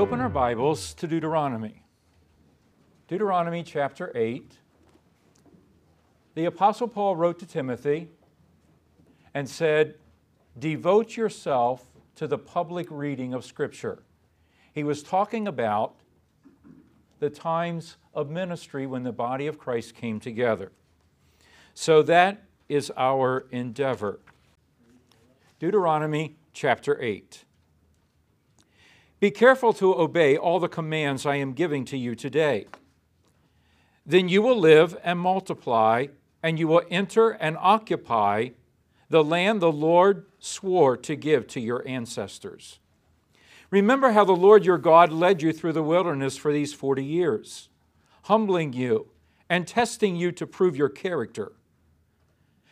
open our Bibles to Deuteronomy. Deuteronomy chapter 8. The Apostle Paul wrote to Timothy and said, Devote yourself to the public reading of Scripture. He was talking about the times of ministry when the body of Christ came together. So that is our endeavor. Deuteronomy chapter 8. Be careful to obey all the commands I am giving to you today. Then you will live and multiply, and you will enter and occupy the land the Lord swore to give to your ancestors. Remember how the Lord your God led you through the wilderness for these 40 years, humbling you and testing you to prove your character,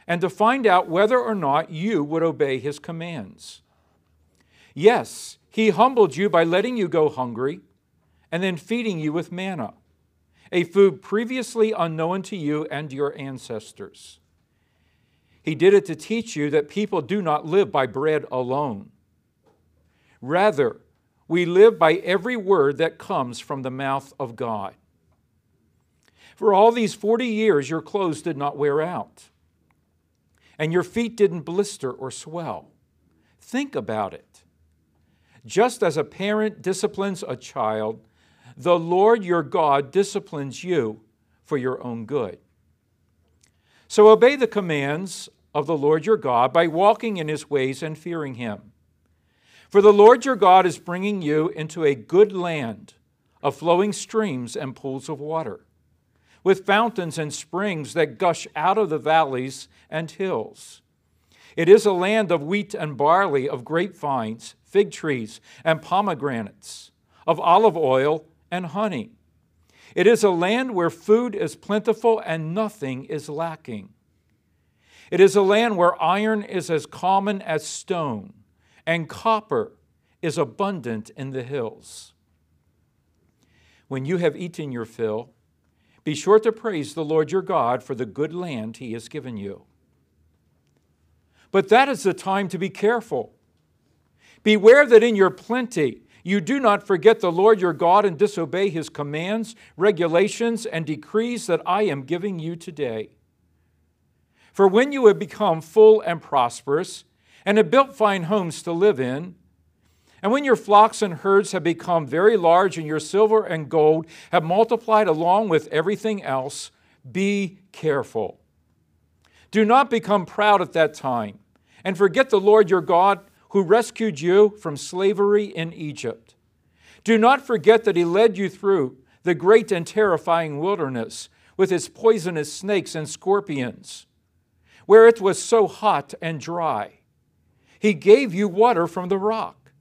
and to find out whether or not you would obey his commands. Yes, he humbled you by letting you go hungry and then feeding you with manna, a food previously unknown to you and your ancestors. He did it to teach you that people do not live by bread alone. Rather, we live by every word that comes from the mouth of God. For all these 40 years, your clothes did not wear out, and your feet didn't blister or swell. Think about it. Just as a parent disciplines a child, the Lord your God disciplines you for your own good. So obey the commands of the Lord your God by walking in his ways and fearing him. For the Lord your God is bringing you into a good land of flowing streams and pools of water, with fountains and springs that gush out of the valleys and hills. It is a land of wheat and barley, of grapevines, fig trees, and pomegranates, of olive oil and honey. It is a land where food is plentiful and nothing is lacking. It is a land where iron is as common as stone, and copper is abundant in the hills. When you have eaten your fill, be sure to praise the Lord your God for the good land he has given you. But that is the time to be careful Beware that in your plenty you do not forget the Lord your God and disobey his commands, regulations, and decrees that I am giving you today. For when you have become full and prosperous, and have built fine homes to live in, and when your flocks and herds have become very large, and your silver and gold have multiplied along with everything else, be careful. Do not become proud at that time, and forget the Lord your God who rescued you from slavery in Egypt. Do not forget that he led you through the great and terrifying wilderness with its poisonous snakes and scorpions, where it was so hot and dry. He gave you water from the rock.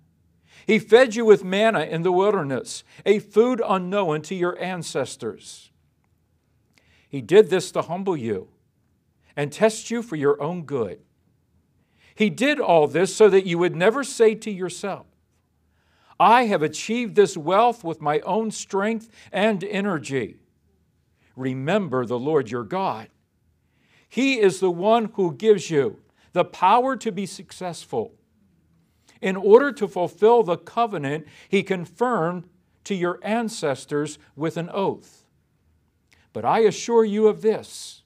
He fed you with manna in the wilderness, a food unknown to your ancestors. He did this to humble you and test you for your own good. He did all this so that you would never say to yourself, I have achieved this wealth with my own strength and energy. Remember the Lord your God. He is the one who gives you the power to be successful. In order to fulfill the covenant he confirmed to your ancestors with an oath. But I assure you of this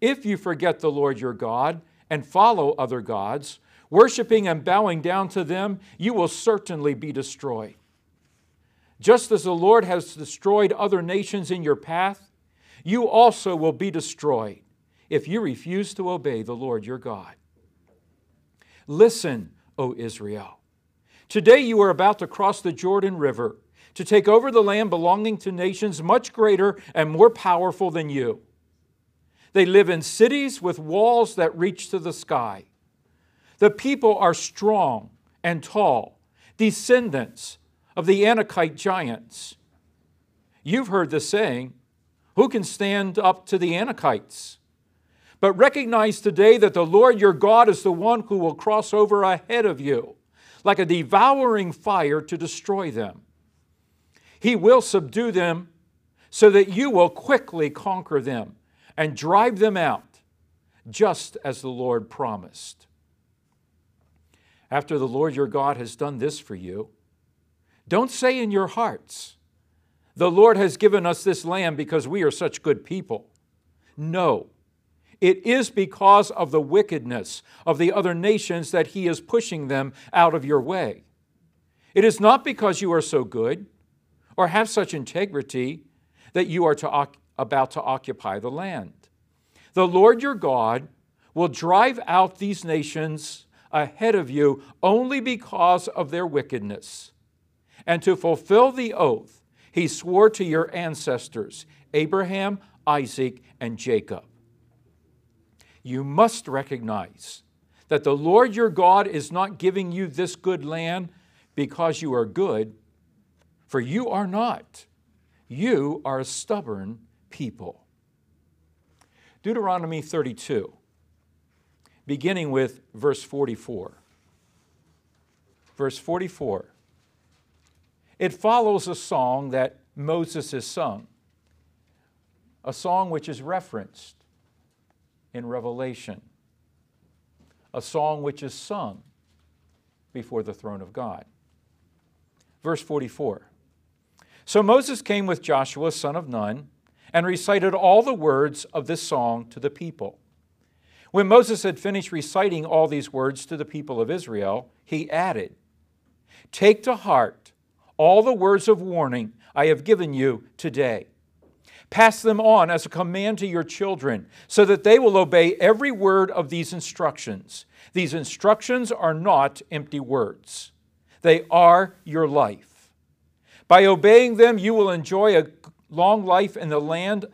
if you forget the Lord your God and follow other gods, worshiping and bowing down to them, you will certainly be destroyed. Just as the Lord has destroyed other nations in your path, you also will be destroyed if you refuse to obey the Lord your God. Listen, O Israel. Today you are about to cross the Jordan River to take over the land belonging to nations much greater and more powerful than you. They live in cities with walls that reach to the sky. The people are strong and tall, descendants of the Anakite giants. You've heard the saying, Who can stand up to the Anakites? But recognize today that the Lord your God is the one who will cross over ahead of you like a devouring fire to destroy them. He will subdue them so that you will quickly conquer them and drive them out, just as the Lord promised. After the Lord your God has done this for you, Don't say in your hearts, The Lord has given us this land because we are such good people. No, it is because of the wickedness of the other nations that He is pushing them out of your way. It is not because you are so good or have such integrity that you are to, about to occupy the land. The Lord your God will drive out these nations ahead of you only because of their wickedness. And to fulfill the oath he swore to your ancestors, Abraham, Isaac, and Jacob. You must recognize that the Lord your God is not giving you this good land because you are good, for you are not. You are stubborn people. Deuteronomy 32, beginning with verse 44. Verse 44. It follows a song that Moses has sung, a song which is referenced in Revelation, a song which is sung before the throne of God. Verse 44 So Moses came with Joshua, son of Nun, and recited all the words of this song to the people. When Moses had finished reciting all these words to the people of Israel, he added, Take to heart all the words of warning I have given you today. Pass them on as a command to your children, so that they will obey every word of these instructions. These instructions are not empty words, they are your life. By obeying them, you will enjoy a long life in the land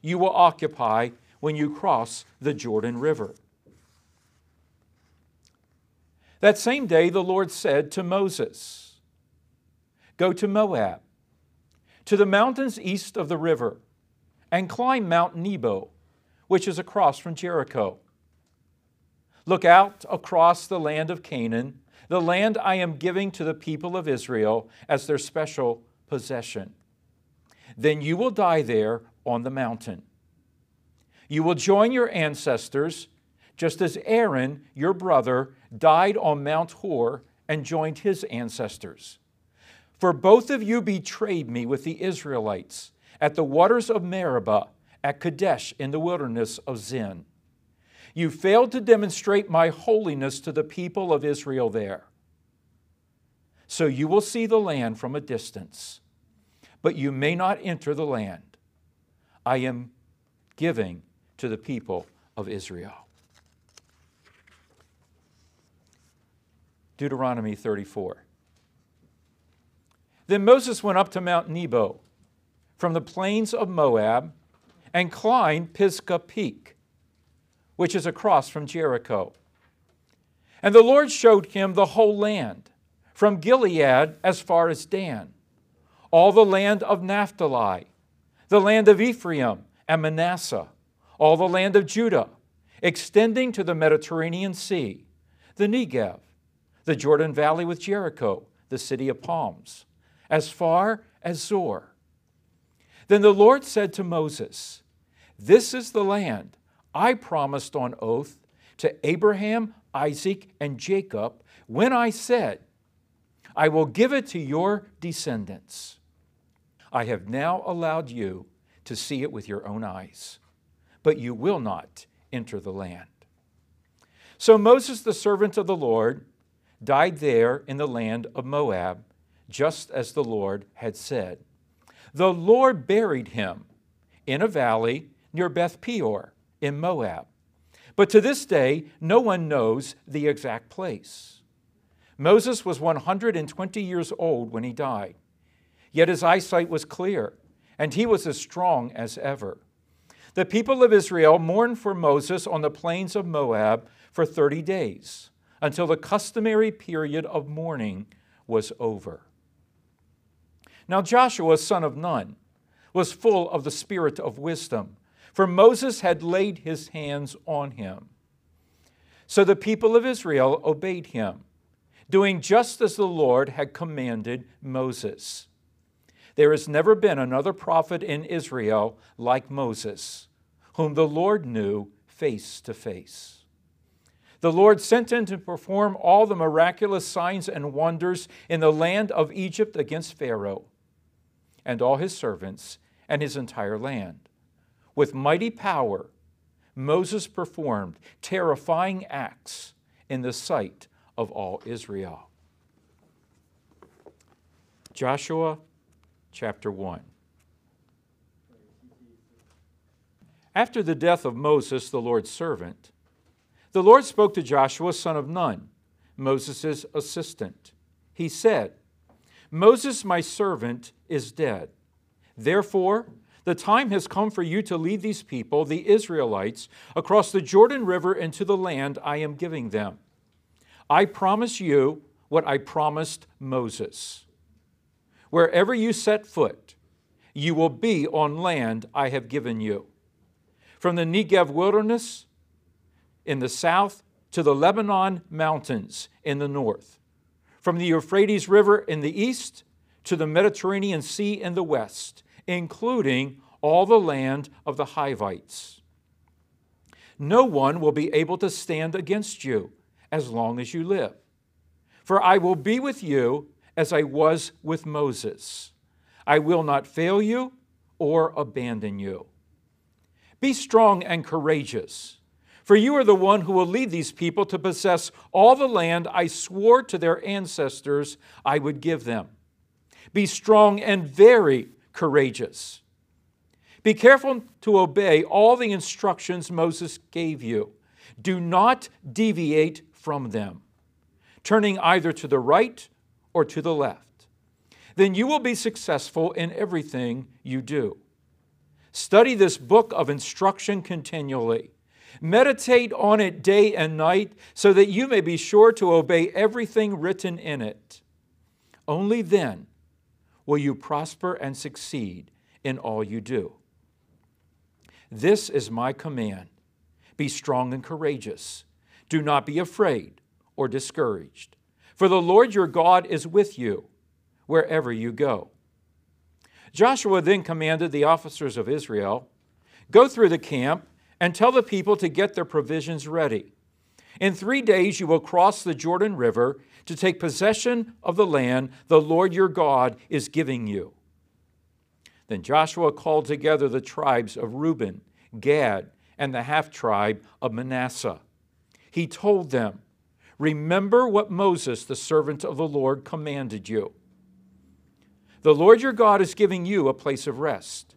you will occupy when you cross the Jordan River. That same day, the Lord said to Moses, Go to Moab, to the mountains east of the river, and climb Mount Nebo, which is across from Jericho. Look out across the land of Canaan, the land I am giving to the people of Israel as their special possession then you will die there on the mountain. You will join your ancestors, just as Aaron, your brother, died on Mount Hor and joined his ancestors. For both of you betrayed me with the Israelites at the waters of Meribah, at Kadesh in the wilderness of Zin. You failed to demonstrate my holiness to the people of Israel there. So you will see the land from a distance but you may not enter the land I am giving to the people of Israel. Deuteronomy 34. Then Moses went up to Mount Nebo from the plains of Moab and climbed Pisgah Peak, which is across from Jericho. And the Lord showed him the whole land, from Gilead as far as Dan all the land of Naphtali, the land of Ephraim and Manasseh, all the land of Judah, extending to the Mediterranean Sea, the Negev, the Jordan Valley with Jericho, the city of palms, as far as Zoar. Then the Lord said to Moses, This is the land I promised on oath to Abraham, Isaac, and Jacob when I said, I will give it to your descendants. I have now allowed you to see it with your own eyes, but you will not enter the land. So Moses, the servant of the Lord, died there in the land of Moab, just as the Lord had said. The Lord buried him in a valley near Beth Peor in Moab. But to this day, no one knows the exact place. Moses was 120 years old when he died. Yet his eyesight was clear, and he was as strong as ever. The people of Israel mourned for Moses on the plains of Moab for 30 days, until the customary period of mourning was over. Now Joshua, son of Nun, was full of the spirit of wisdom, for Moses had laid his hands on him. So the people of Israel obeyed him, doing just as the Lord had commanded Moses. There has never been another prophet in Israel like Moses, whom the Lord knew face to face. The Lord sent him to perform all the miraculous signs and wonders in the land of Egypt against Pharaoh and all his servants and his entire land. With mighty power, Moses performed terrifying acts in the sight of all Israel. Joshua chapter 1. After the death of Moses, the Lord's servant, the Lord spoke to Joshua, son of Nun, Moses' assistant. He said, Moses, my servant, is dead. Therefore, the time has come for you to lead these people, the Israelites, across the Jordan River into the land I am giving them. I promise you what I promised Moses. Wherever you set foot, you will be on land I have given you. From the Negev wilderness in the south to the Lebanon mountains in the north, from the Euphrates River in the east to the Mediterranean Sea in the west, including all the land of the Hivites. No one will be able to stand against you as long as you live. For I will be with you as I was with Moses. I will not fail you or abandon you. Be strong and courageous for you are the one who will lead these people to possess all the land I swore to their ancestors I would give them. Be strong and very courageous. Be careful to obey all the instructions Moses gave you. Do not deviate from them, turning either to the right or to the left. Then you will be successful in everything you do. Study this book of instruction continually Meditate on it day and night so that you may be sure to obey everything written in it. Only then will you prosper and succeed in all you do. This is my command be strong and courageous. Do not be afraid or discouraged, for the Lord your God is with you wherever you go. Joshua then commanded the officers of Israel Go through the camp and tell the people to get their provisions ready. In three days you will cross the Jordan River to take possession of the land the Lord your God is giving you. Then Joshua called together the tribes of Reuben, Gad, and the half tribe of Manasseh. He told them, Remember what Moses, the servant of the Lord, commanded you. The Lord your God is giving you a place of rest.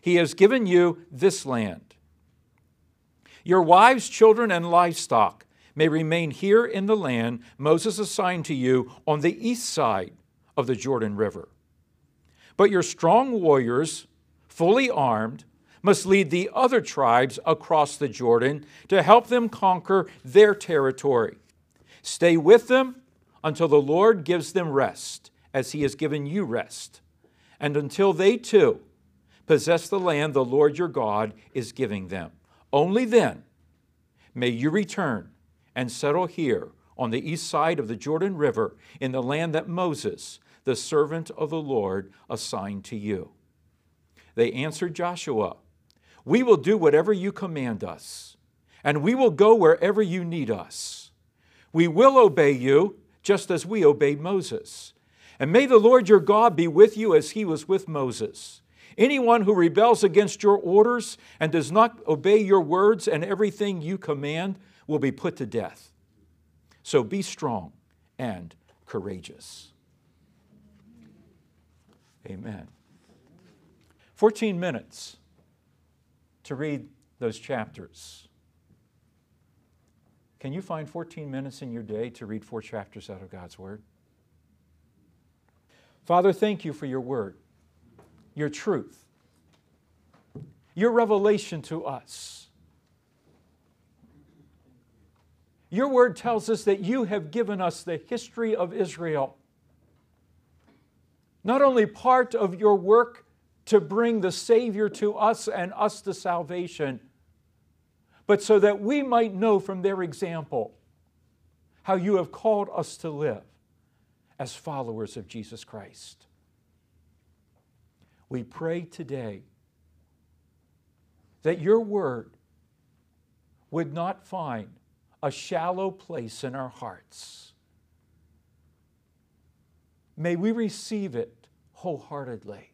He has given you this land. Your wives, children, and livestock may remain here in the land Moses assigned to you on the east side of the Jordan River. But your strong warriors, fully armed, must lead the other tribes across the Jordan to help them conquer their territory. Stay with them until the Lord gives them rest, as He has given you rest, and until they too possess the land the Lord your God is giving them. Only then may you return and settle here on the east side of the Jordan River in the land that Moses, the servant of the Lord, assigned to you. They answered Joshua, We will do whatever you command us, and we will go wherever you need us. We will obey you just as we obeyed Moses. And may the Lord your God be with you as he was with Moses. Anyone who rebels against your orders and does not obey your words and everything you command will be put to death. So be strong and courageous. Amen. 14 minutes to read those chapters. Can you find 14 minutes in your day to read four chapters out of God's Word? Father, thank you for your Word your truth, your revelation to us. Your word tells us that you have given us the history of Israel. Not only part of your work to bring the Savior to us and us to salvation, but so that we might know from their example how you have called us to live as followers of Jesus Christ. We pray today that your word would not find a shallow place in our hearts. May we receive it wholeheartedly.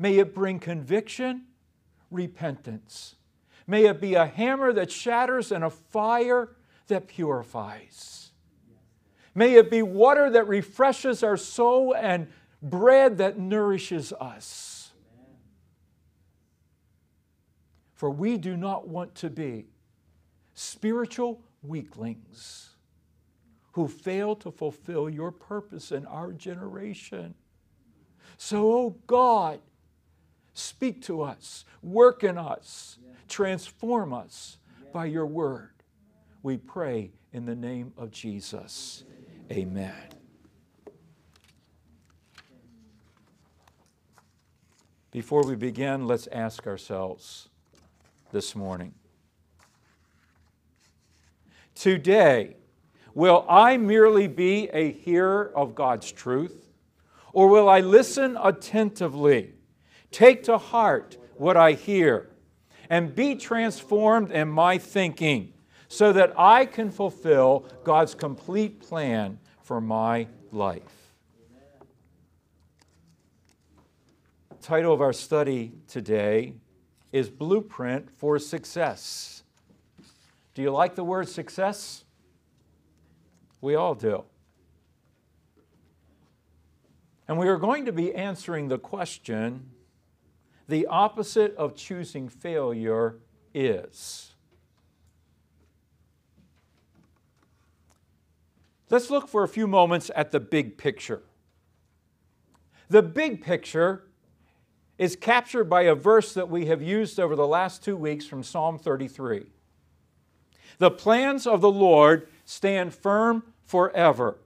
May it bring conviction, repentance. May it be a hammer that shatters and a fire that purifies. May it be water that refreshes our soul and bread that nourishes us. For we do not want to be spiritual weaklings who fail to fulfill your purpose in our generation. So, oh God, speak to us, work in us, transform us by your word. We pray in the name of Jesus. Amen. Before we begin, let's ask ourselves this morning Today, will I merely be a hearer of God's truth, or will I listen attentively, take to heart what I hear, and be transformed in my thinking so that I can fulfill God's complete plan for my life? The title of our study today is Blueprint for Success. Do you like the word success? We all do. And we are going to be answering the question the opposite of choosing failure is. Let's look for a few moments at the big picture. The big picture is captured by a verse that we have used over the last two weeks from Psalm 33. The plans of the Lord stand firm forever,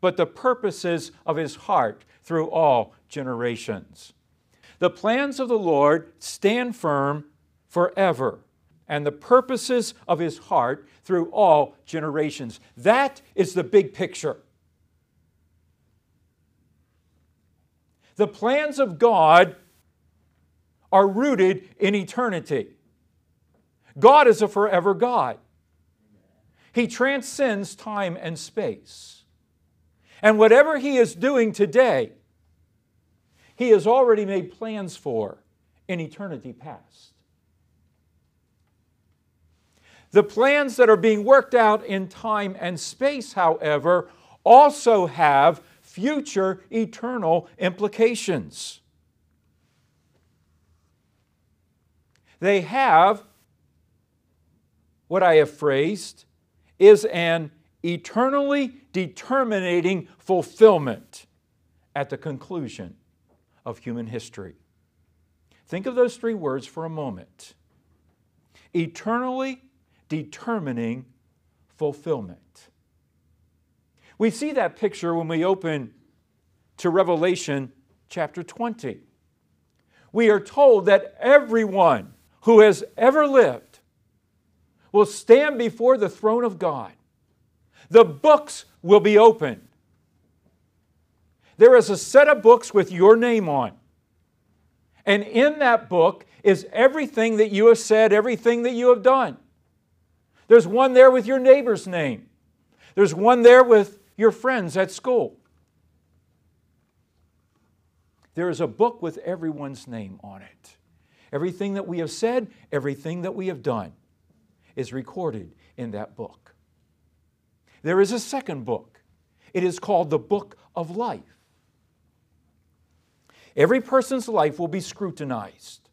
but the purposes of his heart through all generations. The plans of the Lord stand firm forever, and the purposes of his heart through all generations. That is the big picture. The plans of God are rooted in eternity. God is a forever God. He transcends time and space. And whatever He is doing today, He has already made plans for in eternity past. The plans that are being worked out in time and space, however, also have future eternal implications. They have what I have phrased is an eternally determining fulfillment at the conclusion of human history. Think of those three words for a moment eternally determining fulfillment. We see that picture when we open to Revelation chapter 20. We are told that everyone who has ever lived will stand before the throne of God. The books will be opened. There is a set of books with your name on. And in that book is everything that you have said, everything that you have done. There's one there with your neighbor's name. There's one there with your friends at school. There is a book with everyone's name on it. Everything that we have said, everything that we have done is recorded in that book. There is a second book. It is called the Book of Life. Every person's life will be scrutinized.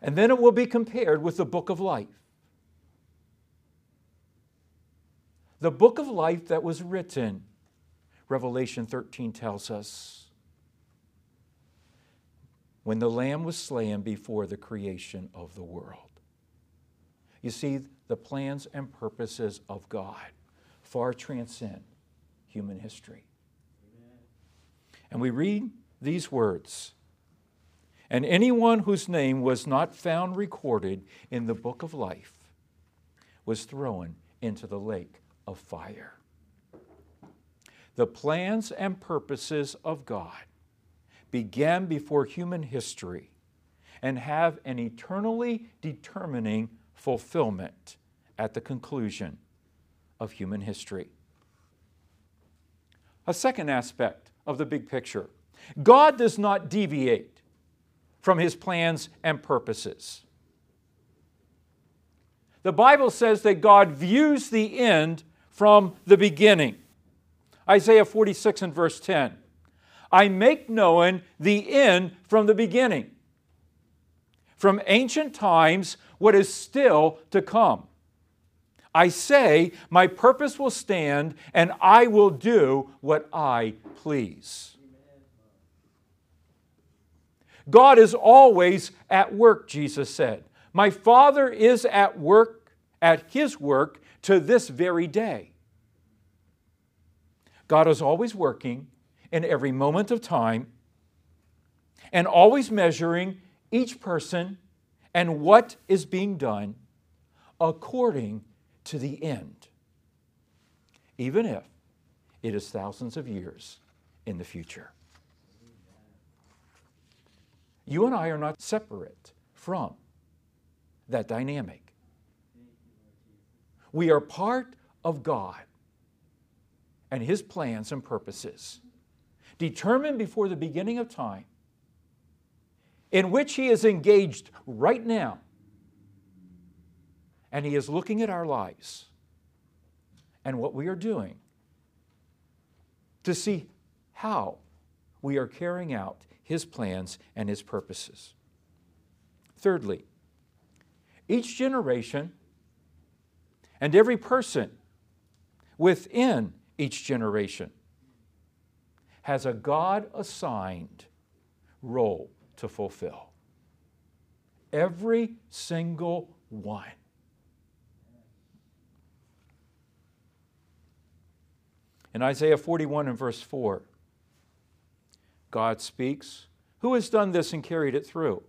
And then it will be compared with the book of life. The book of life that was written, Revelation 13 tells us, when the Lamb was slain before the creation of the world. You see, the plans and purposes of God far transcend human history. And we read these words And anyone whose name was not found recorded in the book of life was thrown into the lake of fire. The plans and purposes of God began before human history and have an eternally determining fulfillment at the conclusion of human history. A second aspect of the big picture God does not deviate from his plans and purposes. The Bible says that God views the end from the beginning. Isaiah 46 and verse 10. I make known the end from the beginning, from ancient times, what is still to come. I say, My purpose will stand, and I will do what I please. God is always at work, Jesus said. My Father is at work, at His work, to this very day. God is always working in every moment of time and always measuring each person and what is being done according to the end, even if it is thousands of years in the future. You and I are not separate from that dynamic. We are part of God and His plans and purposes, determined before the beginning of time, in which He is engaged right now. And He is looking at our lives and what we are doing to see how we are carrying out His plans and His purposes. Thirdly, each generation and every person within each generation has a God assigned role to fulfill. Every single one. In Isaiah 41 and verse 4, God speaks, Who has done this and carried it through?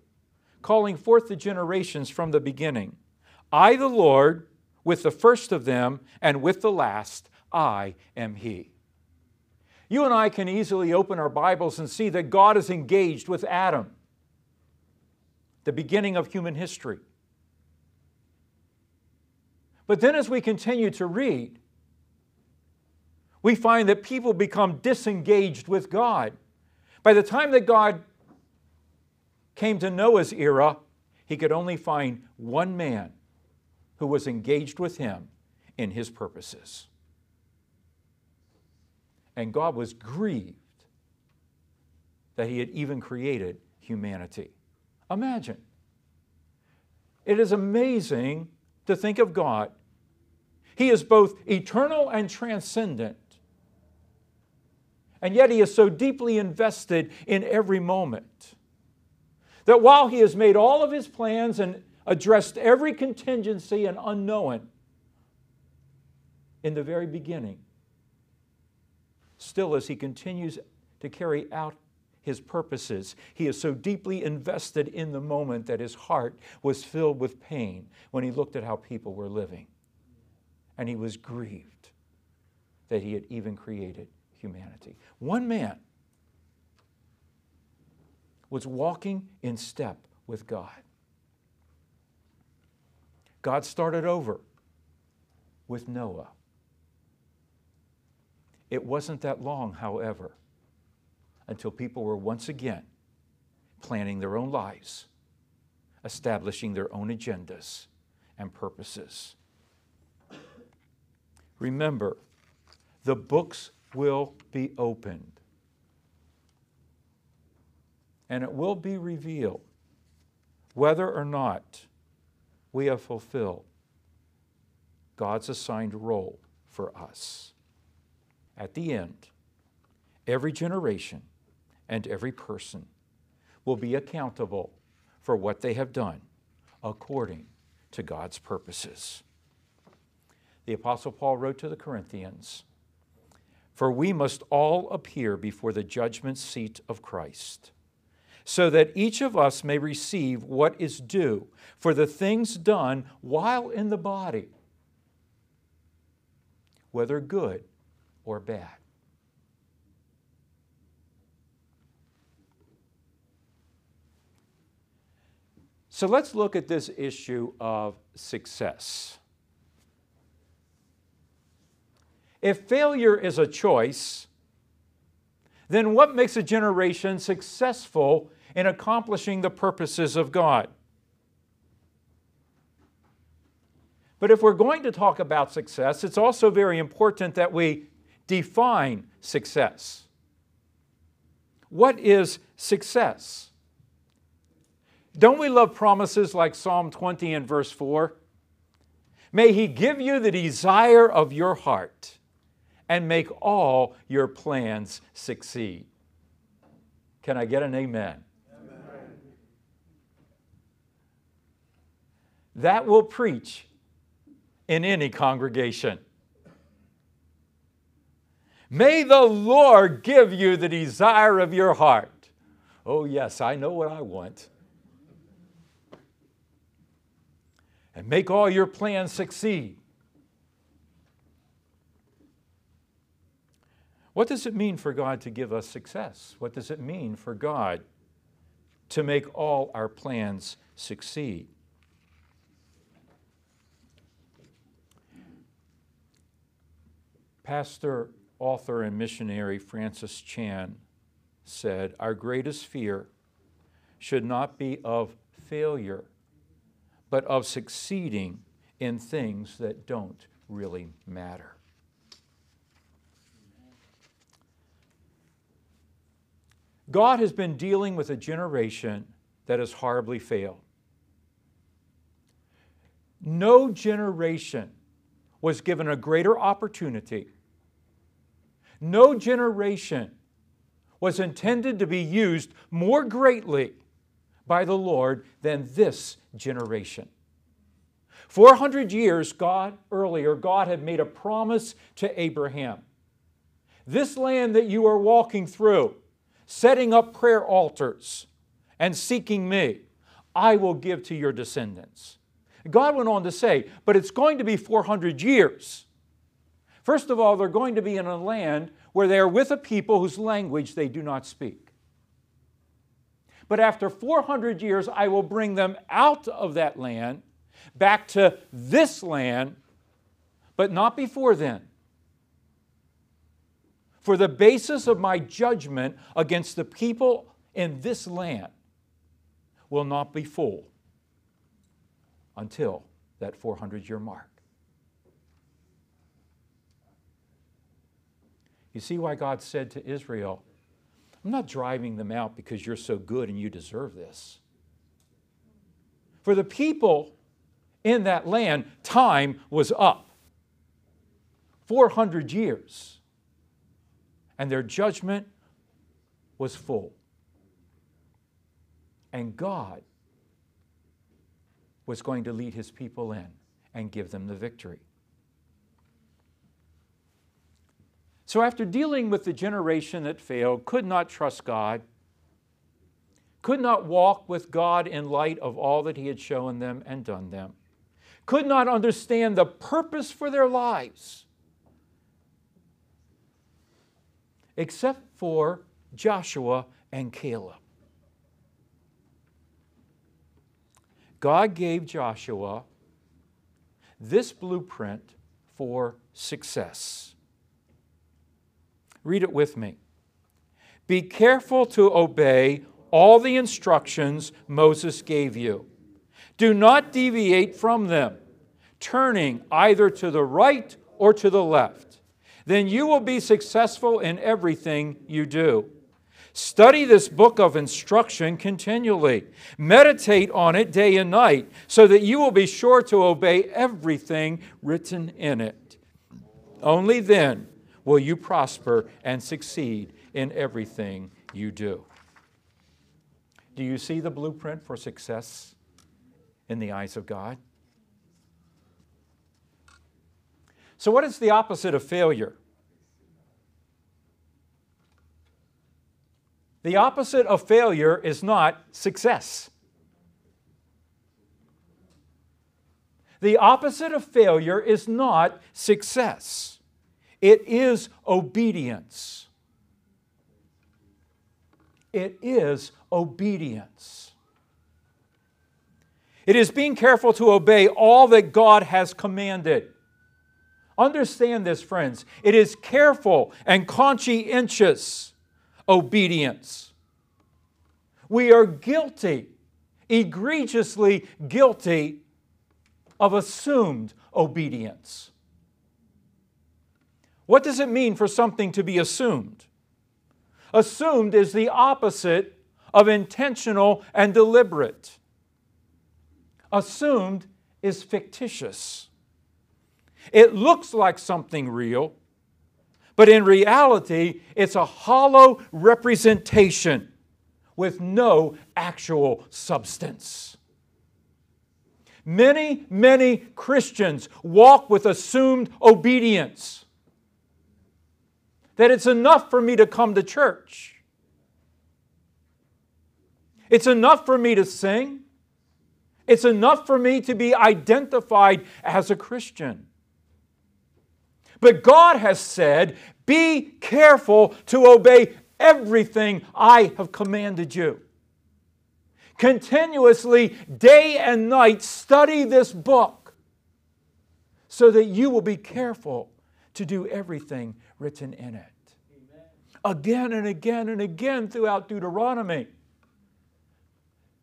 Calling forth the generations from the beginning. I, the Lord, with the first of them and with the last, I am He. You and I can easily open our Bibles and see that God is engaged with Adam, the beginning of human history. But then, as we continue to read, we find that people become disengaged with God. By the time that God came to Noah's era, he could only find one man who was engaged with him in his purposes. And God was grieved that he had even created humanity. Imagine. It is amazing to think of God. He is both eternal and transcendent. And yet he is so deeply invested in every moment that while he has made all of his plans and addressed every contingency and unknown in the very beginning, still as he continues to carry out his purposes. He is so deeply invested in the moment that his heart was filled with pain when he looked at how people were living. And he was grieved that he had even created humanity. One man was walking in step with God. God started over with Noah. It wasn't that long, however, until people were once again planning their own lives, establishing their own agendas and purposes. Remember, the books will be opened. And it will be revealed whether or not we have fulfilled God's assigned role for us. At the end, every generation and every person will be accountable for what they have done according to God's purposes. The Apostle Paul wrote to the Corinthians for we must all appear before the judgment seat of Christ, so that each of us may receive what is due for the things done while in the body, whether good or bad. So let's look at this issue of success. If failure is a choice, then what makes a generation successful in accomplishing the purposes of God? But if we're going to talk about success, it's also very important that we define success. What is success? Don't we love promises like Psalm 20 and verse 4? May He give you the desire of your heart and make all your plans succeed. Can I get an amen? amen? That will preach in any congregation. May the Lord give you the desire of your heart. Oh, yes, I know what I want. and make all your plans succeed. What does it mean for God to give us success? What does it mean for God to make all our plans succeed? Pastor, author, and missionary Francis Chan said, Our greatest fear should not be of failure but of succeeding in things that don't really matter. God has been dealing with a generation that has horribly failed. No generation was given a greater opportunity. No generation was intended to be used more greatly by the Lord than this generation. 400 years God earlier God had made a promise to Abraham. This land that you are walking through, setting up prayer altars and seeking me, I will give to your descendants. God went on to say, but it's going to be 400 years. First of all, they're going to be in a land where they are with a people whose language they do not speak. But after 400 years, I will bring them out of that land back to this land, but not before then. For the basis of my judgment against the people in this land will not be full until that 400 year mark. You see why God said to Israel, I'm not driving them out because you're so good and you deserve this. For the people in that land, time was up 400 years, and their judgment was full. And God was going to lead his people in and give them the victory. So, after dealing with the generation that failed, could not trust God, could not walk with God in light of all that He had shown them and done them, could not understand the purpose for their lives, except for Joshua and Caleb. God gave Joshua this blueprint for success. Read it with me. Be careful to obey all the instructions Moses gave you. Do not deviate from them, turning either to the right or to the left. Then you will be successful in everything you do. Study this book of instruction continually. Meditate on it day and night so that you will be sure to obey everything written in it. Only then will you prosper and succeed in everything you do. Do you see the blueprint for success in the eyes of God? So, what is the opposite of failure? The opposite of failure is not success. The opposite of failure is not success. It is obedience. It is obedience. It is being careful to obey all that God has commanded. Understand this, friends. It is careful and conscientious obedience. We are guilty, egregiously guilty of assumed obedience. What does it mean for something to be assumed? Assumed is the opposite of intentional and deliberate. Assumed is fictitious. It looks like something real, but in reality, it's a hollow representation with no actual substance. Many, many Christians walk with assumed obedience. That it's enough for me to come to church. It's enough for me to sing. It's enough for me to be identified as a Christian. But God has said, Be careful to obey everything I have commanded you. Continuously, day and night, study this book so that you will be careful to do everything written in it. Again and again and again throughout Deuteronomy.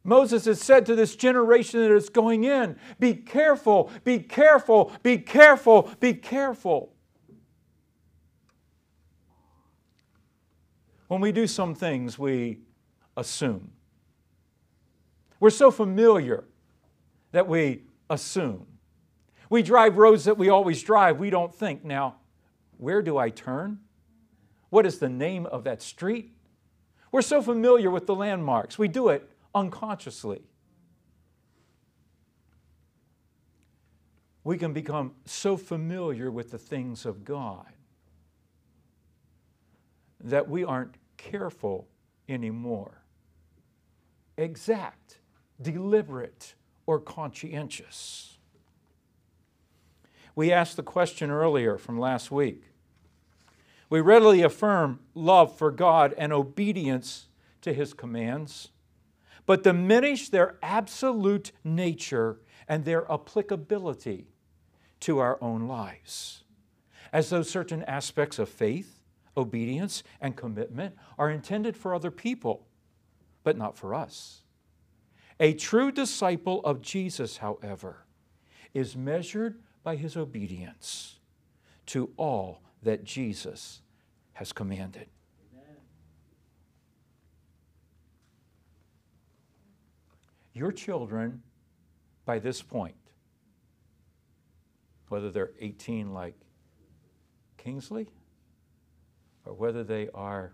Moses has said to this generation that is going in, Be careful, be careful, be careful, be careful. When we do some things, we assume. We're so familiar that we assume. We drive roads that we always drive. We don't think, now, where do I turn? What is the name of that street? We're so familiar with the landmarks. We do it unconsciously. We can become so familiar with the things of God that we aren't careful anymore. Exact, deliberate, or conscientious. We asked the question earlier from last week. We readily affirm love for God and obedience to His commands, but diminish their absolute nature and their applicability to our own lives. As though certain aspects of faith, obedience, and commitment are intended for other people, but not for us. A true disciple of Jesus, however, is measured by his obedience to all that Jesus has commanded. Amen. Your children, by this point, whether they're 18 like Kingsley or whether they are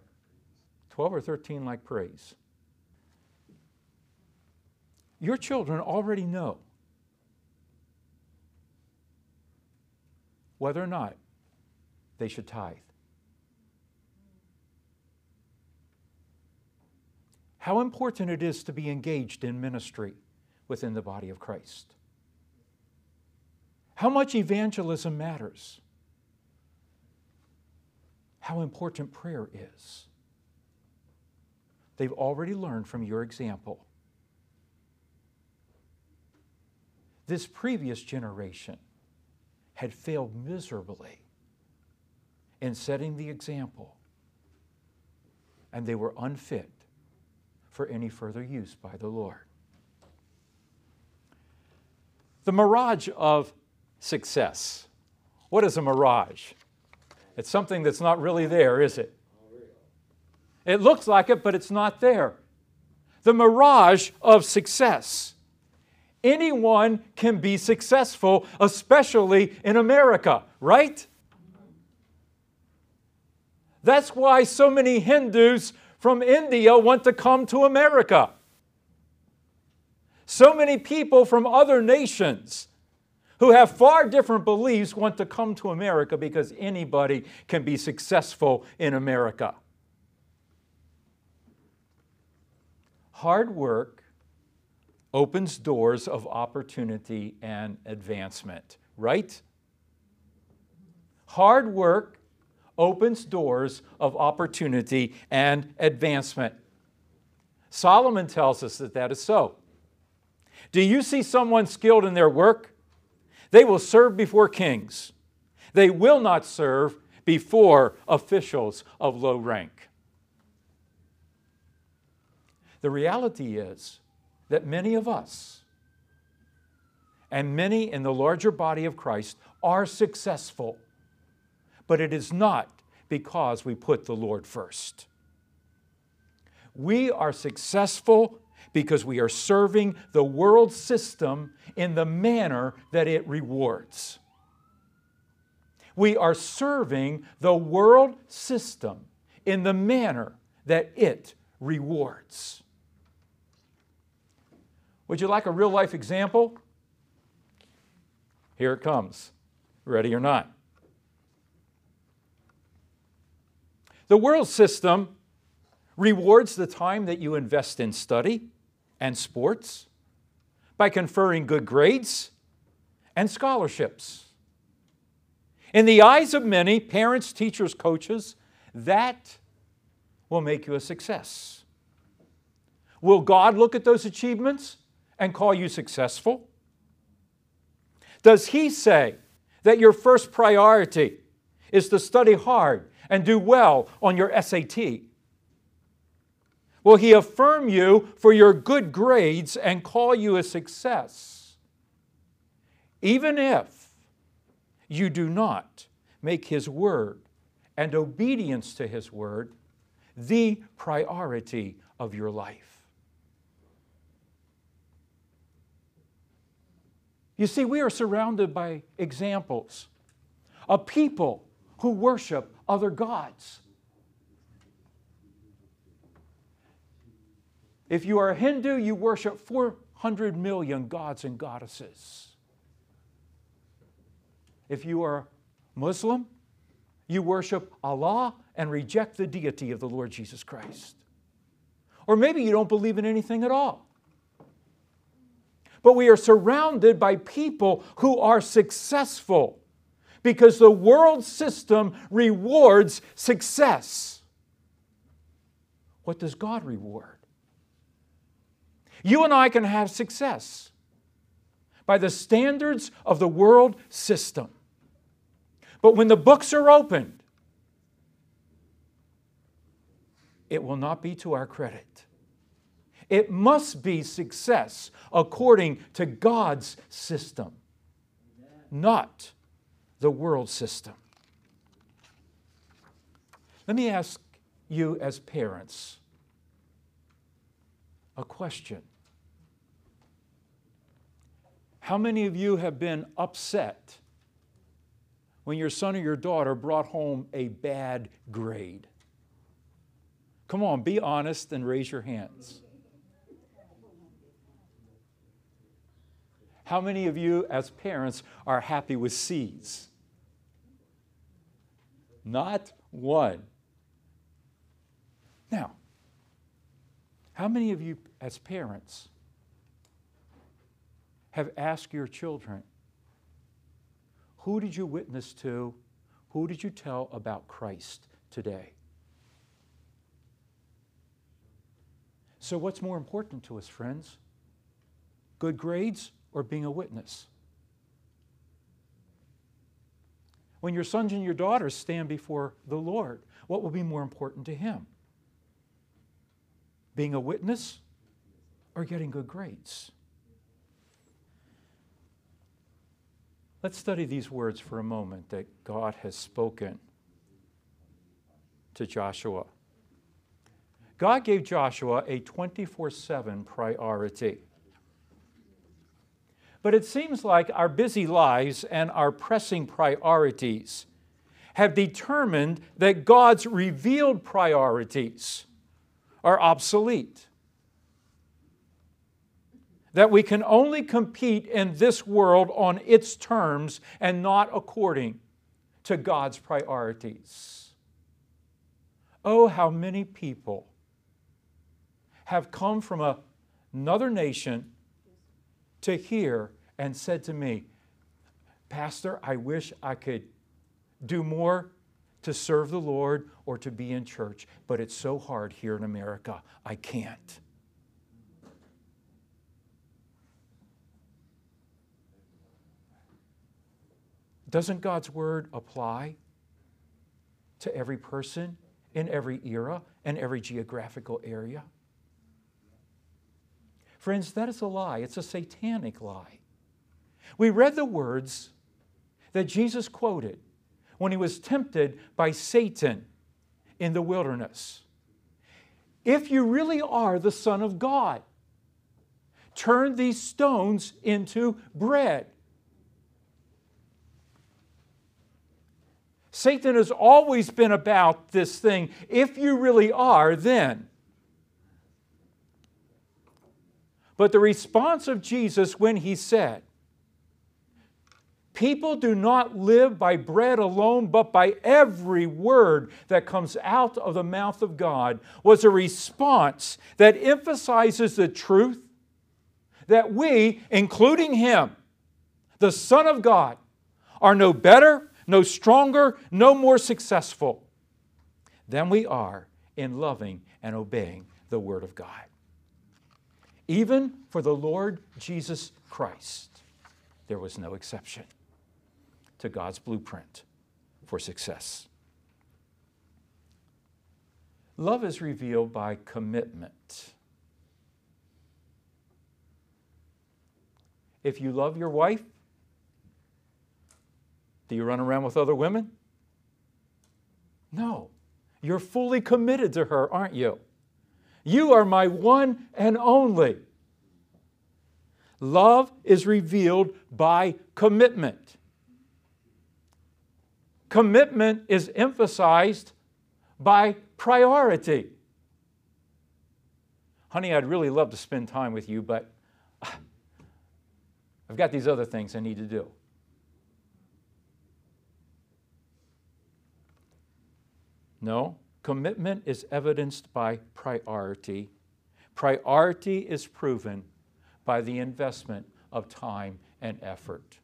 12 or 13 like praise. Your children already know whether or not they should tithe. How important it is to be engaged in ministry within the body of Christ. How much evangelism matters how important prayer is. They've already learned from your example. This previous generation had failed miserably in setting the example, and they were unfit for any further use by the Lord. The mirage of success. What is a mirage? It's something that's not really there, is it? It looks like it, but it's not there. The mirage of success. Anyone can be successful, especially in America, right? That's why so many Hindus from India want to come to America. So many people from other nations who have far different beliefs want to come to America because anybody can be successful in America. Hard work opens doors of opportunity and advancement, right? Hard work opens doors of opportunity and advancement. Solomon tells us that that is so. Do you see someone skilled in their work? They will serve before kings. They will not serve before officials of low rank. The reality is that many of us and many in the larger body of Christ are successful, but it is not because we put the Lord first. We are successful because we are serving the world system in the manner that it rewards. We are serving the world system in the manner that it rewards. Would you like a real life example? Here it comes. Ready or not? The world system rewards the time that you invest in study and sports by conferring good grades and scholarships. In the eyes of many, parents, teachers, coaches, that will make you a success. Will God look at those achievements and call you successful? Does He say that your first priority is to study hard and do well on your SAT? Will He affirm you for your good grades and call you a success? Even if you do not make His word and obedience to His word the priority of your life. You see, we are surrounded by examples of people who worship other gods. If you are a Hindu, you worship 400 million gods and goddesses. If you are Muslim, you worship Allah and reject the deity of the Lord Jesus Christ. Or maybe you don't believe in anything at all. But we are surrounded by people who are successful because the world system rewards success. What does God reward? You and I can have success by the standards of the world system. But when the books are opened, it will not be to our credit. It must be success according to God's system, not the world system. Let me ask you, as parents, a question. How many of you have been upset when your son or your daughter brought home a bad grade? Come on, be honest and raise your hands. How many of you, as parents, are happy with C's? Not one. Now, how many of you, as parents, have asked your children, Who did you witness to? Who did you tell about Christ today? So, what's more important to us, friends? Good grades or being a witness? When your sons and your daughters stand before the Lord, what will be more important to Him? Being a witness or getting good grades? Let's study these words for a moment that God has spoken to Joshua. God gave Joshua a 24 7 priority. But it seems like our busy lives and our pressing priorities have determined that God's revealed priorities are obsolete that we can only compete in this world on its terms and not according to God's priorities. Oh, how many people have come from a, another nation to hear and said to me, Pastor, I wish I could do more to serve the Lord or to be in church, but it's so hard here in America. I can't. Doesn't God's word apply to every person in every era and every geographical area? Friends, that is a lie. It's a satanic lie. We read the words that Jesus quoted when he was tempted by Satan in the wilderness. If you really are the Son of God, turn these stones into bread. Satan has always been about this thing. If you really are, then. But the response of Jesus when he said, People do not live by bread alone, but by every word that comes out of the mouth of God, was a response that emphasizes the truth that we, including Him, the Son of God, are no better, no stronger, no more successful than we are in loving and obeying the Word of God. Even for the Lord Jesus Christ, there was no exception to God's blueprint for success. Love is revealed by commitment. If you love your wife, do you run around with other women? No. You're fully committed to her, aren't you? You are my one and only. Love is revealed by commitment commitment is emphasized by priority. Honey, I'd really love to spend time with you, but I've got these other things I need to do. No, commitment is evidenced by priority. Priority is proven by the investment of time and effort.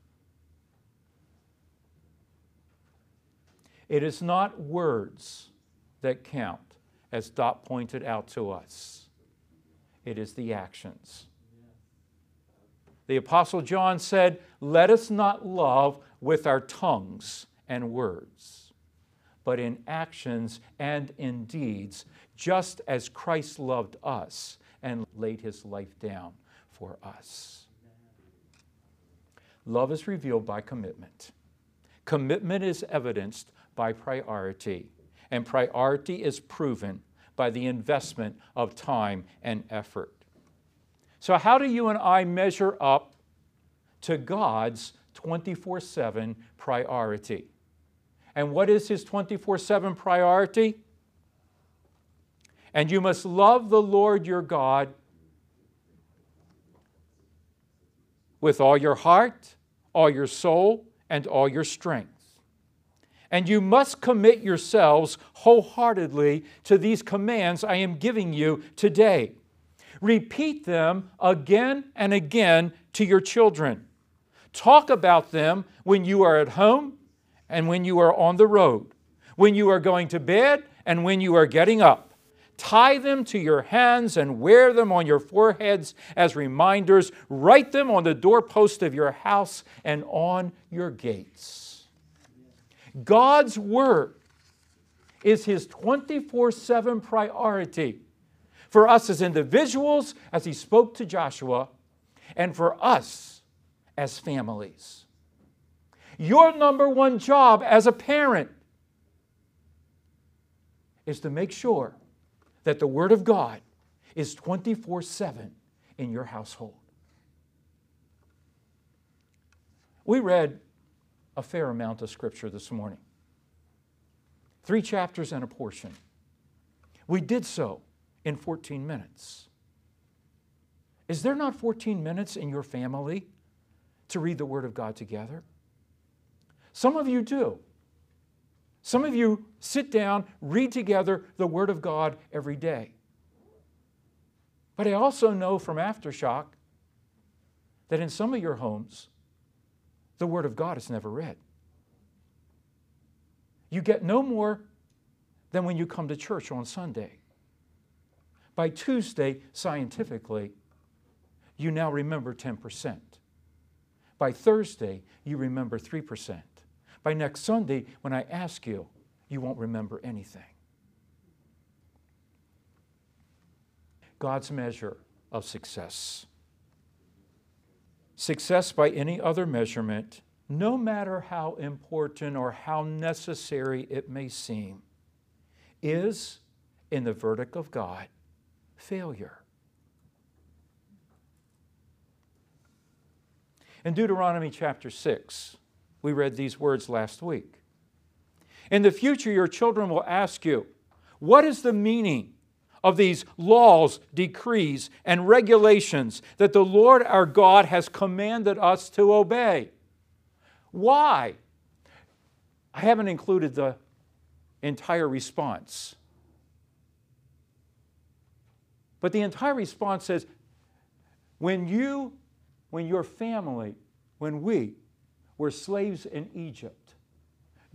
It is not words that count, as Dot pointed out to us, it is the actions. The Apostle John said, Let us not love with our tongues and words, but in actions and in deeds, just as Christ loved us and laid his life down for us. Love is revealed by commitment. Commitment is evidenced by priority, and priority is proven by the investment of time and effort. So, how do you and I measure up to God's 24 7 priority? And what is His 24 7 priority? And you must love the Lord your God with all your heart, all your soul, and all your strength and you must commit yourselves wholeheartedly to these commands I am giving you today. Repeat them again and again to your children. Talk about them when you are at home and when you are on the road, when you are going to bed and when you are getting up. Tie them to your hands and wear them on your foreheads as reminders. Write them on the doorpost of your house and on your gates. God's Word is His 24 7 priority for us as individuals, as He spoke to Joshua, and for us as families. Your number one job as a parent is to make sure that the Word of God is 24 7 in your household. We read a fair amount of scripture this morning. Three chapters and a portion. We did so in 14 minutes. Is there not 14 minutes in your family to read the Word of God together? Some of you do. Some of you sit down, read together the Word of God every day. But I also know from Aftershock that in some of your homes, the Word of God is never read. You get no more than when you come to church on Sunday. By Tuesday, scientifically, you now remember 10%. By Thursday, you remember 3%. By next Sunday, when I ask you, you won't remember anything. God's measure of success. Success by any other measurement, no matter how important or how necessary it may seem, is, in the verdict of God, failure. In Deuteronomy chapter 6, we read these words last week. In the future, your children will ask you, What is the meaning of these laws, decrees, and regulations that the Lord our God has commanded us to obey. Why? I haven't included the entire response. But the entire response says when you, when your family, when we were slaves in Egypt,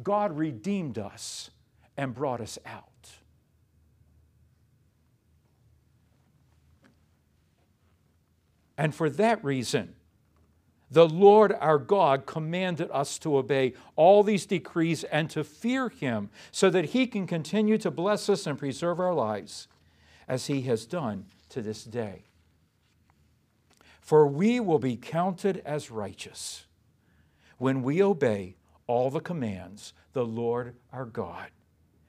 God redeemed us and brought us out. And for that reason, the Lord our God commanded us to obey all these decrees and to fear Him so that He can continue to bless us and preserve our lives as He has done to this day. For we will be counted as righteous when we obey all the commands the Lord our God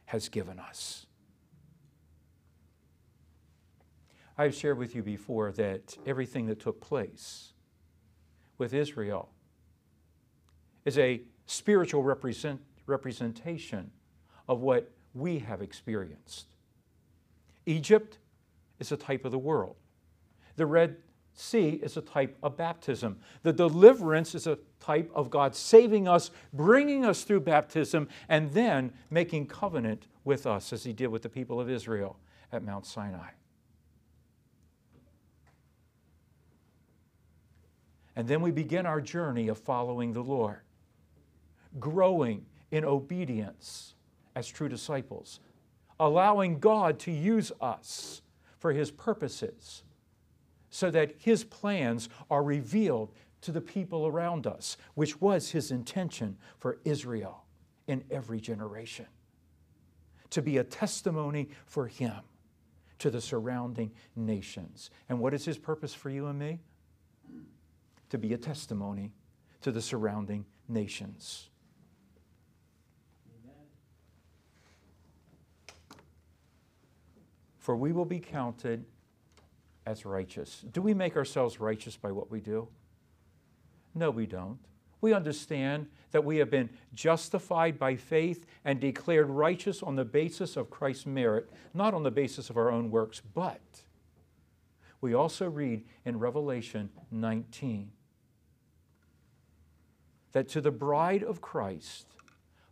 has given us. I've shared with you before that everything that took place with Israel is a spiritual represent, representation of what we have experienced. Egypt is a type of the world. The Red Sea is a type of baptism. The deliverance is a type of God saving us, bringing us through baptism, and then making covenant with us as He did with the people of Israel at Mount Sinai. And then we begin our journey of following the Lord, growing in obedience as true disciples, allowing God to use us for His purposes so that His plans are revealed to the people around us, which was His intention for Israel in every generation. To be a testimony for Him to the surrounding nations. And what is His purpose for you and me? to be a testimony to the surrounding nations. For we will be counted as righteous. Do we make ourselves righteous by what we do? No, we don't. We understand that we have been justified by faith and declared righteous on the basis of Christ's merit, not on the basis of our own works, but we also read in Revelation 19 that to the bride of Christ,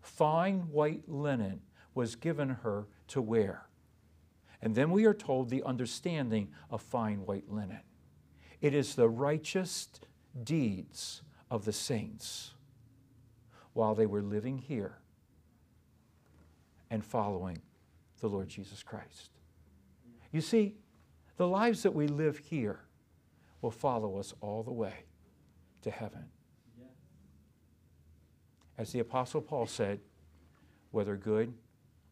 fine white linen was given her to wear. And then we are told the understanding of fine white linen it is the righteous deeds of the saints while they were living here and following the Lord Jesus Christ. You see, the lives that we live here will follow us all the way to heaven. As the Apostle Paul said, whether good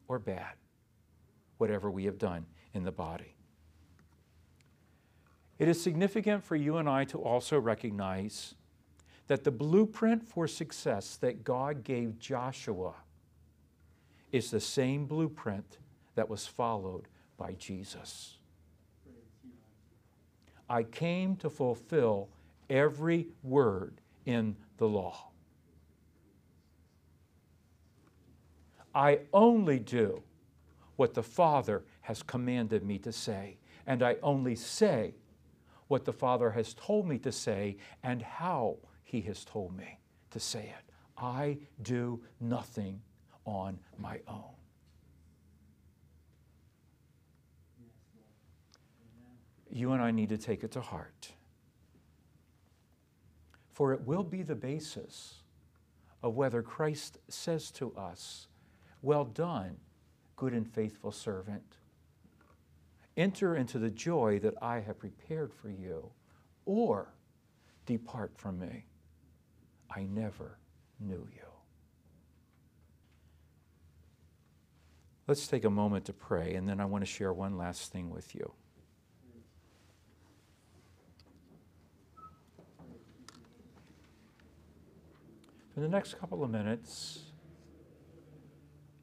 or bad, whatever we have done in the body. It is significant for you and I to also recognize that the blueprint for success that God gave Joshua is the same blueprint that was followed by Jesus. I came to fulfill every word in the law. I only do what the Father has commanded me to say, and I only say what the Father has told me to say and how He has told me to say it. I do nothing on my own. You and I need to take it to heart. For it will be the basis of whether Christ says to us, well done, good and faithful servant. Enter into the joy that I have prepared for you, or depart from me. I never knew you. Let's take a moment to pray, and then I want to share one last thing with you. For the next couple of minutes,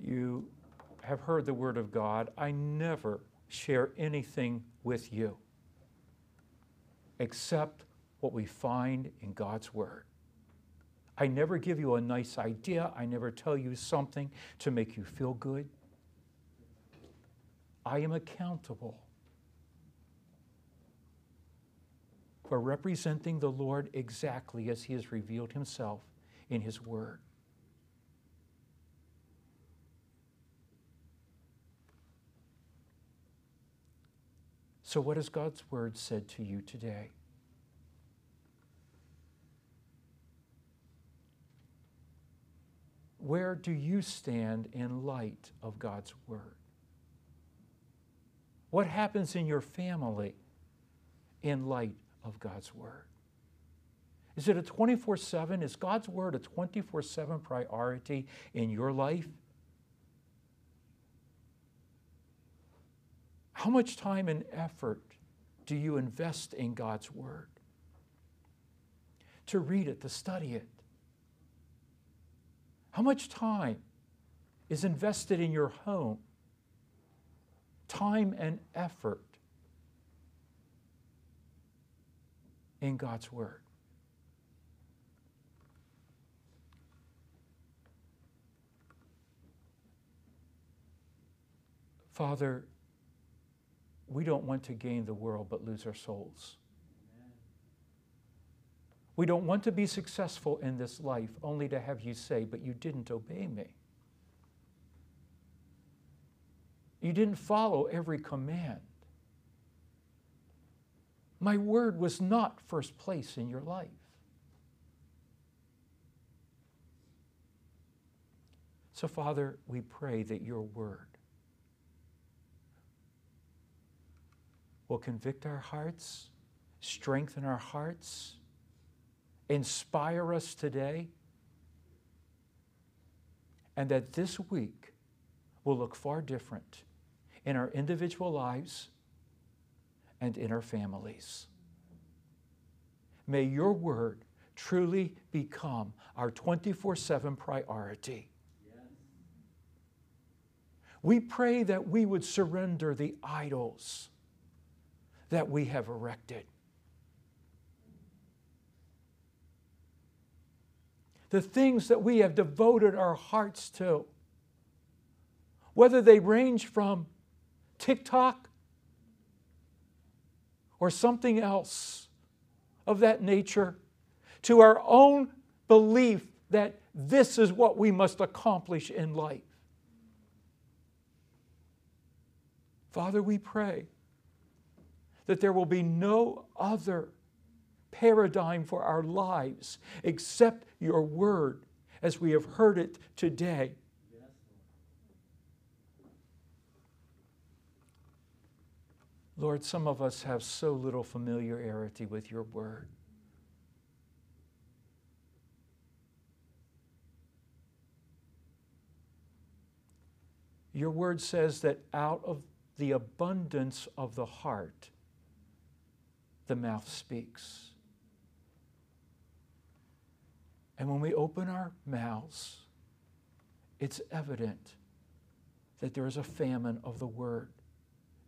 you have heard the Word of God. I never share anything with you except what we find in God's Word. I never give you a nice idea. I never tell you something to make you feel good. I am accountable for representing the Lord exactly as He has revealed Himself in His Word. So, what has God's Word said to you today? Where do you stand in light of God's Word? What happens in your family in light of God's Word? Is it a 24 7? Is God's Word a 24 7 priority in your life? How much time and effort do you invest in God's Word? To read it, to study it? How much time is invested in your home time and effort in God's Word. Father, we don't want to gain the world but lose our souls. We don't want to be successful in this life only to have you say, but you didn't obey me. You didn't follow every command. My word was not first place in your life. So, Father, we pray that your word will convict our hearts, strengthen our hearts, inspire us today, and that this week will look far different in our individual lives and in our families. May your word truly become our 24 7 priority. We pray that we would surrender the idols that we have erected. The things that we have devoted our hearts to, whether they range from TikTok or something else of that nature to our own belief that this is what we must accomplish in life. Father, we pray that there will be no other paradigm for our lives except your word as we have heard it today. Lord, some of us have so little familiarity with your word. Your word says that out of the abundance of the heart, the mouth speaks. And when we open our mouths, it's evident that there is a famine of the word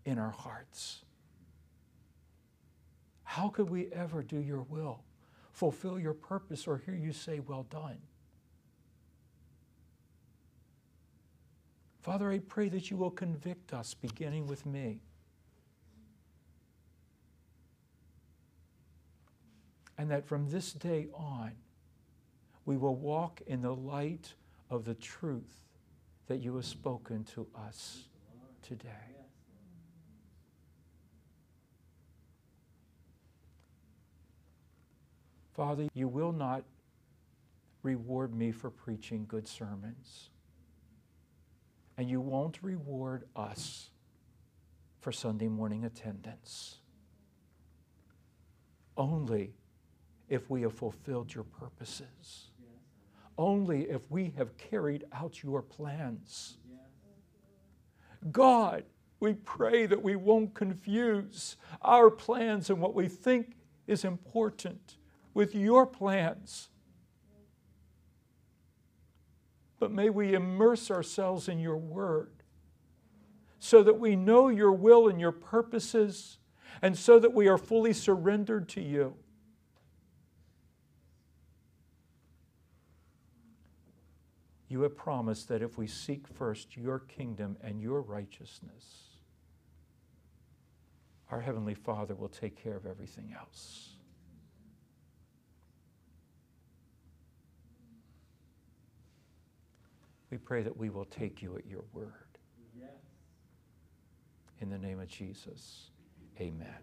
in our hearts. How could we ever do your will, fulfill your purpose, or hear you say, Well done? Father, I pray that you will convict us, beginning with me. And that from this day on, we will walk in the light of the truth that you have spoken to us today. Father, you will not reward me for preaching good sermons. And you won't reward us for Sunday morning attendance. Only if we have fulfilled your purposes. Only if we have carried out your plans. God, we pray that we won't confuse our plans and what we think is important with your plans. But may we immerse ourselves in your word so that we know your will and your purposes, and so that we are fully surrendered to you. You have promised that if we seek first your kingdom and your righteousness, our Heavenly Father will take care of everything else. We pray that we will take you at your word. In the name of Jesus, amen.